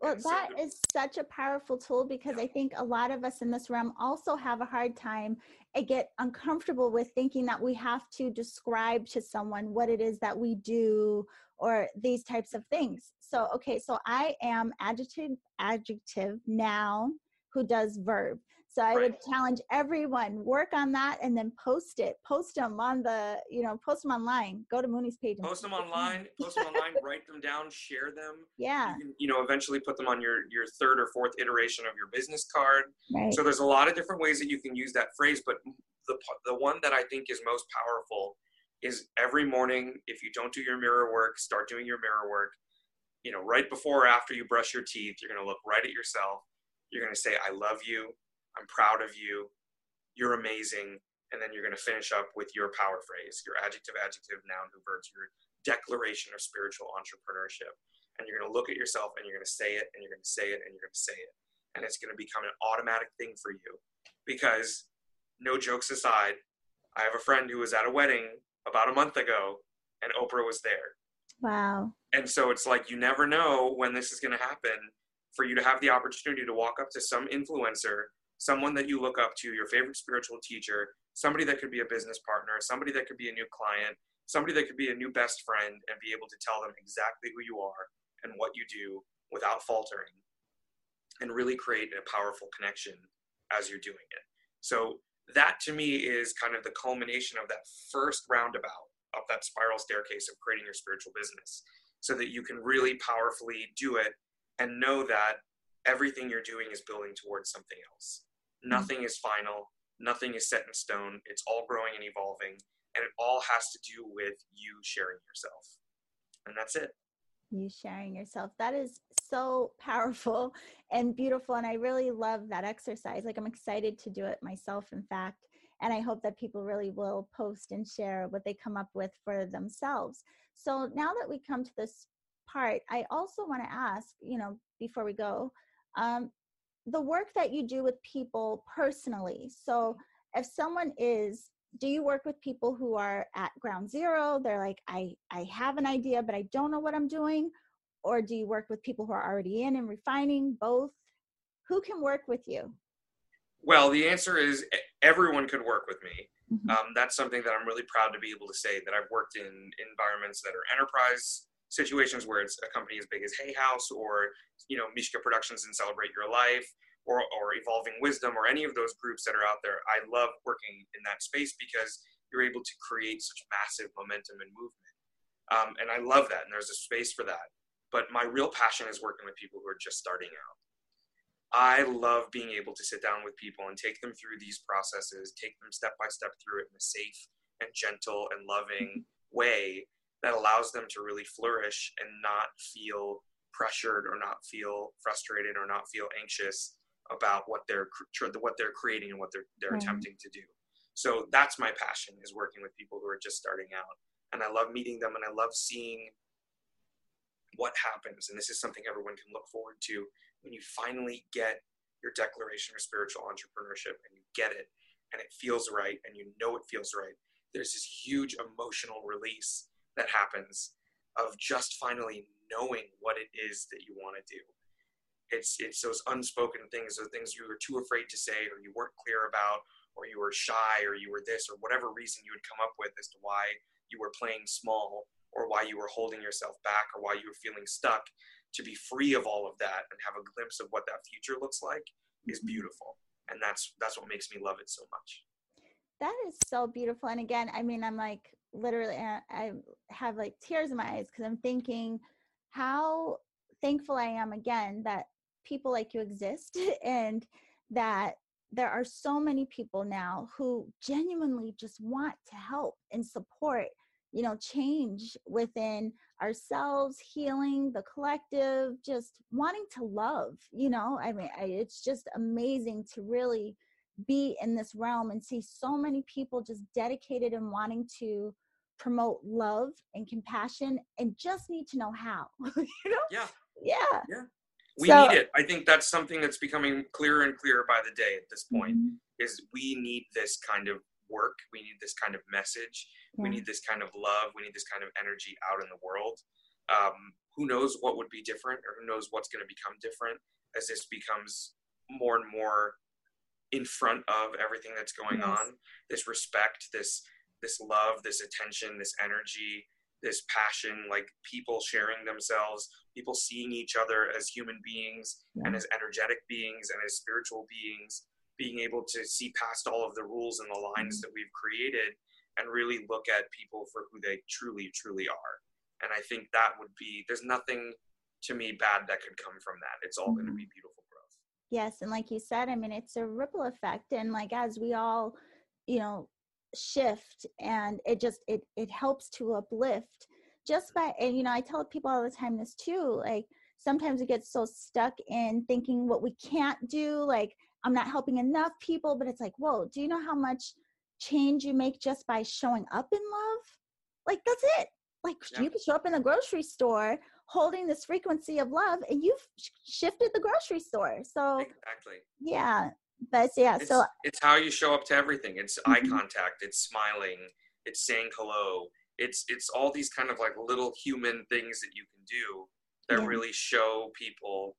Well, that is such a powerful tool because I think a lot of us in this realm also have a hard time and get uncomfortable with thinking that we have to describe to someone what it is that we do or these types of things. So, okay, so I am adjective, adjective, noun who does verb. So I right. would challenge everyone work on that and then post it. Post them on the, you know, post them online. Go to Muni's page. Post them online. post them online. Write them down. Share them. Yeah. You, can, you, know, eventually put them on your your third or fourth iteration of your business card. Right. So there's a lot of different ways that you can use that phrase, but the the one that I think is most powerful is every morning. If you don't do your mirror work, start doing your mirror work. You know, right before or after you brush your teeth, you're going to look right at yourself. You're going to say, "I love you." I'm proud of you. You're amazing. And then you're going to finish up with your power phrase, your adjective, adjective, noun, who, verbs, your declaration of spiritual entrepreneurship. And you're going to look at yourself and you're going to say it and you're going to say it and you're going to say it. and it's going to become an automatic thing for you. Because, no jokes aside, I have a friend who was at a wedding about a month ago, and Oprah was there. Wow. And so it's like you never know when this is going to happen for you to have the opportunity to walk up to some influencer, someone that you look up to, your favorite spiritual teacher, somebody that could be a business partner, somebody that could be a new client, somebody that could be a new best friend, and be able to tell them exactly who you are and what you do without faltering and really create a powerful connection as you're doing it. So that to me is kind of the culmination of that first roundabout of that spiral staircase of creating your spiritual business so that you can really powerfully do it and know that everything you're doing is building towards something else. Mm-hmm. Nothing is final, nothing is set in stone. It's all growing and evolving, and it all has to do with you sharing yourself. And that's it. You sharing yourself. That is so powerful and beautiful. And I really love that exercise. Like, I'm excited to do it myself, in fact. And I hope that people really will post and share what they come up with for themselves. So now that we come to this part, I also want to ask, you know, before we go, um, the work that you do with people personally. So if someone is do you work with people who are at ground zero? They're like i i have an idea but i don't know what i'm doing. Or do you work with people who are already in and refining? Both? Who can work with you? Well the answer is everyone could work with me. Mm-hmm. um, that's something that i'm really proud to be able to say that i've worked in environments that are enterprise situations where it's a company as big as hay house or you know mishka productions and celebrate your life or, or evolving wisdom or any of those groups that are out there i love working in that space because you're able to create such massive momentum and movement. Um, and i love that and there's a space for that. But my real passion is working with people who are just starting out. I love being able to sit down with people and take them through these processes, take them step by step through it in a safe and gentle and loving way that allows them to really flourish and not feel pressured or not feel frustrated or not feel anxious about what they're what they're creating and what they're they're attempting to do. So that's my passion is working with people who are just starting out. And I love meeting them and I love seeing what happens, and this is something everyone can look forward to when you finally get your declaration of spiritual entrepreneurship and you get it and it feels right and you know it feels right. There's this huge emotional release that happens of just finally knowing what it is that you want to do. It's it's those unspoken things, those things you were too afraid to say or you weren't clear about or you were shy or you were this or whatever reason you would come up with as to why you were playing small or why you were holding yourself back or why you were feeling stuck to be free of all of that and have a glimpse of what that future looks like is mm-hmm. beautiful and that's that's what makes me love it so much that is so beautiful and again i mean i'm like literally i have like tears in my eyes because i'm thinking how thankful i am again that people like you exist and that there are so many people now who genuinely just want to help and support you know change within ourselves healing the collective just wanting to love you know? I mean I, it's just amazing to really be in this realm and see so many people just dedicated and wanting to promote love and compassion and just need to know how you know? Yeah. Yeah. Yeah. We so, need it. I think that's something that's becoming clearer and clearer by the day at this point mm-hmm. is we need this kind of work. We need this kind of message. Yeah. we need this kind of love. We need this kind of energy out in the world. Um, who knows what would be different or who knows what's going to become different as this becomes more and more in front of everything that's going yes. on this respect this this love this attention this energy this passion like people sharing themselves people seeing each other as human beings yeah. and as energetic beings and as spiritual beings being able to see past all of the rules and the lines mm-hmm. that we've created and really look at people for who they truly truly are and i think that would be there's nothing to me bad that could come from that it's all mm-hmm. going to be beautiful growth yes and like you said i mean it's a ripple effect and like as we all you know shift and it just it it helps to uplift just by and you know i tell people all the time this too like sometimes we get so stuck in thinking what we can't do like I'm not helping enough people, but it's like, whoa, do you know how much change you make just by showing up in love? Like, that's it. Like, yeah. you can show up in the grocery store holding this frequency of love and you've shifted the grocery store so exactly yeah but yeah it's, so it's how you show up to everything. It's mm-hmm. eye contact it's smiling it's saying hello. It's it's all these kind of like little human things that you can do that yeah. really show people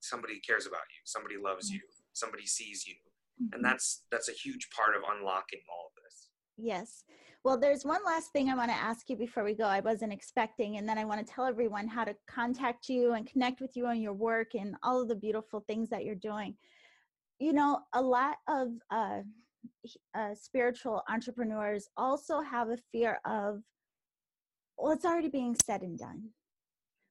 somebody cares about you somebody loves you somebody sees you. Mm-hmm. and that's that's a huge part of unlocking all of this. Yes. Well there's one last thing i want to ask you before we go. I wasn't expecting and then i want to tell everyone how to contact you and connect with you on your work and all of the beautiful things that you're doing you know a lot of uh, uh, spiritual entrepreneurs also have a fear of well it's already being said and done.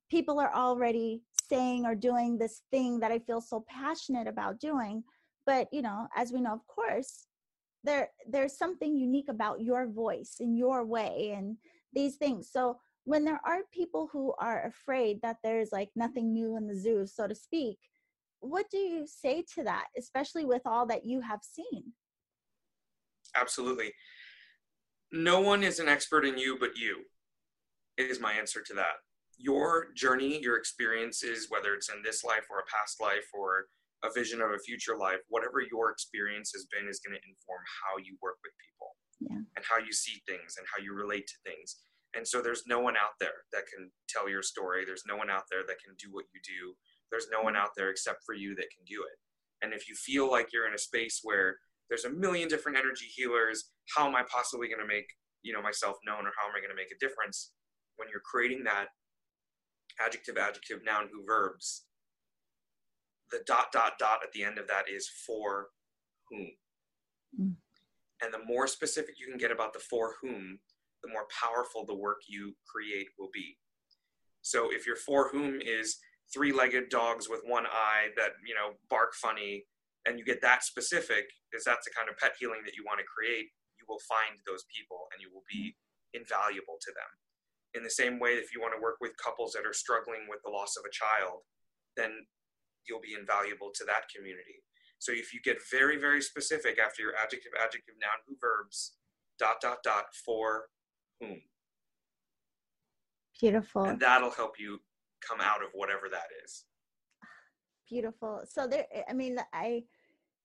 People are already saying or doing this thing that i feel so passionate about doing. But you know as we know of course there there's something unique about your voice and your way and these things. So when there are people who are afraid that there's like nothing new in the zoo so to speak what do you say to that especially with all that you have seen? Absolutely. No one is an expert in you but you is my answer to that. Your journey your experiences whether it's in this life or a past life or a vision of a future life whatever your experience has been is going to inform how you work with people yeah. and how you see things and how you relate to things. And so there's no one out there that can tell your story. There's no one out there that can do what you do there's no one out there except for you that can do it. And if you feel like you're in a space where there's a million different energy healers how am i possibly going to make you know myself known or how am i going to make a difference? When you're creating that adjective adjective noun who verbs the dot dot dot at the end of that is for whom. Mm. and the more specific you can get about the for whom the more powerful the work you create will be. So if your for whom is three-legged dogs with one eye that you know bark funny and you get that specific is that's the kind of pet healing that you want to create. You will find those people and you will be invaluable to them. In the same way if you want to work with couples that are struggling with the loss of a child then you'll be invaluable to that community. So if you get very very specific after your adjective adjective noun who verbs dot dot dot for whom. Beautiful. And that'll help you come out of whatever that is. Beautiful. So there i mean i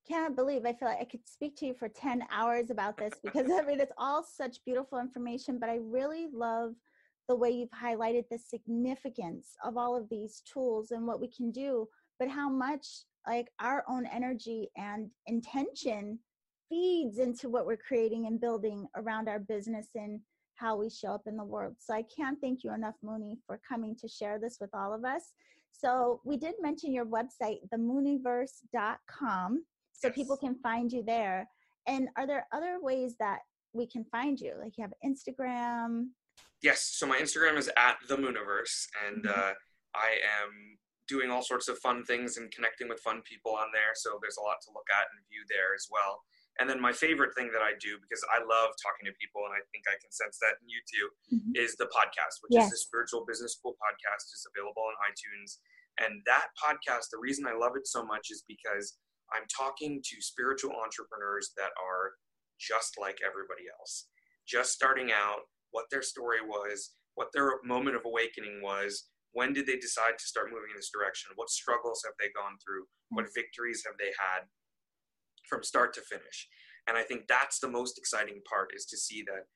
can't believe i feel like i could speak to you for 10 hours about this because i mean it's all such beautiful information but i really love the way you've highlighted the significance of all of these tools and what we can do but how much like our own energy and intention feeds into what we're creating and building around our business and how we show up in the world. So I can't thank you enough, Muni, for coming to share this with all of us. So we did mention your website, themuniverse.com, so yes. people can find you there. And are there other ways that we can find you? Like you have Instagram? Yes. So my Instagram is at the Muniverse, and mm-hmm. uh, I am doing all sorts of fun things and connecting with fun people on there. So there's a lot to look at and view there as well. And then my favorite thing that I do, because I love talking to people, and I think I can sense that in you too, mm-hmm. is the podcast, which yes. is the Spiritual Business School podcast. is available on iTunes. And that podcast, the reason I love it so much is because I'm talking to spiritual entrepreneurs that are just like everybody else, just starting out, what their story was, what their moment of awakening was, when did they decide to start moving in this direction, what struggles have they gone through, what victories have they had, from start to finish. And I think that's the most exciting part is to see that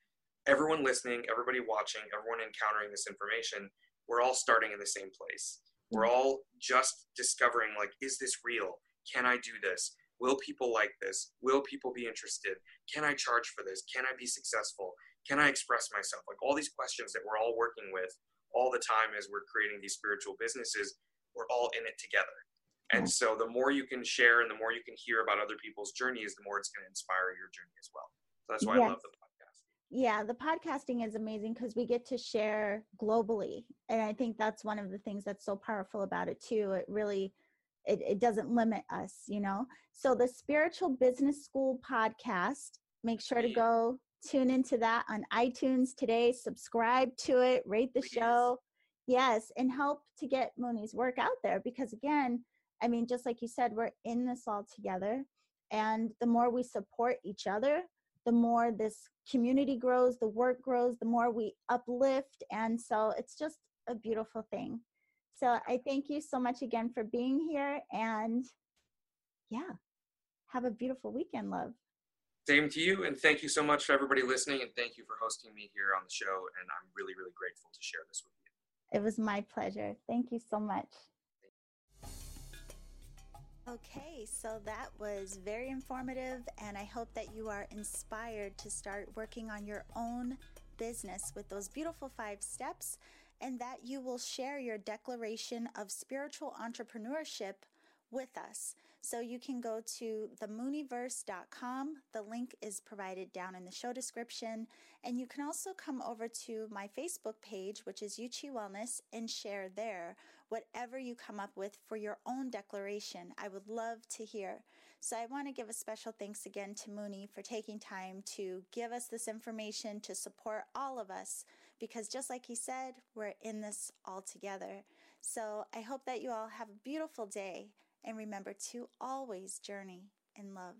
everyone listening, everybody watching, everyone encountering this information, we're all starting in the same place. We're mm-hmm. all just discovering like, is this real? Can I do this? Will people like this? Will people be interested? Can I charge for this? Can I be successful? Can I express myself? Like all these questions that we're all working with all the time as we're creating these spiritual businesses, we're all in it together. And mm. so the more you can share and the more you can hear about other people's journeys, the more it's going to inspire your journey as well. So that's why yes. I love the podcast. Yeah, the podcasting is amazing because we get to share globally. And I think that's one of the things that's so powerful about it too. It really it, it doesn't limit us, you know. So the Spiritual Business School podcast, make sure to go tune into that on iTunes today, subscribe to it, rate the show. Yes, and help to get Muni's work out there because again, I mean, just like you said, we're in this all together. And the more we support each other, the more this community grows, the work grows, the more we uplift. And so it's just a beautiful thing. So I thank you so much again for being here and yeah, have a beautiful weekend, love. Same to you, and thank you so much for everybody listening, and thank you for hosting me here on the show. And I'm really, really grateful to share this with you. It was my pleasure. Thank you so much. Okay, so that was very informative, and I hope that you are inspired to start working on your own business with those beautiful five steps, and that you will share your declaration of spiritual entrepreneurship with us. So you can go to themuniverse.com. The link is provided down in the show description. And you can also come over to my Facebook page, which is Yuchi Wellness, and share there whatever you come up with for your own declaration. I would love to hear. So I want to give a special thanks again to Muni for taking time to give us this information to support all of us because just like he said, we're in this all together. So I hope that you all have a beautiful day and remember to always journey in love.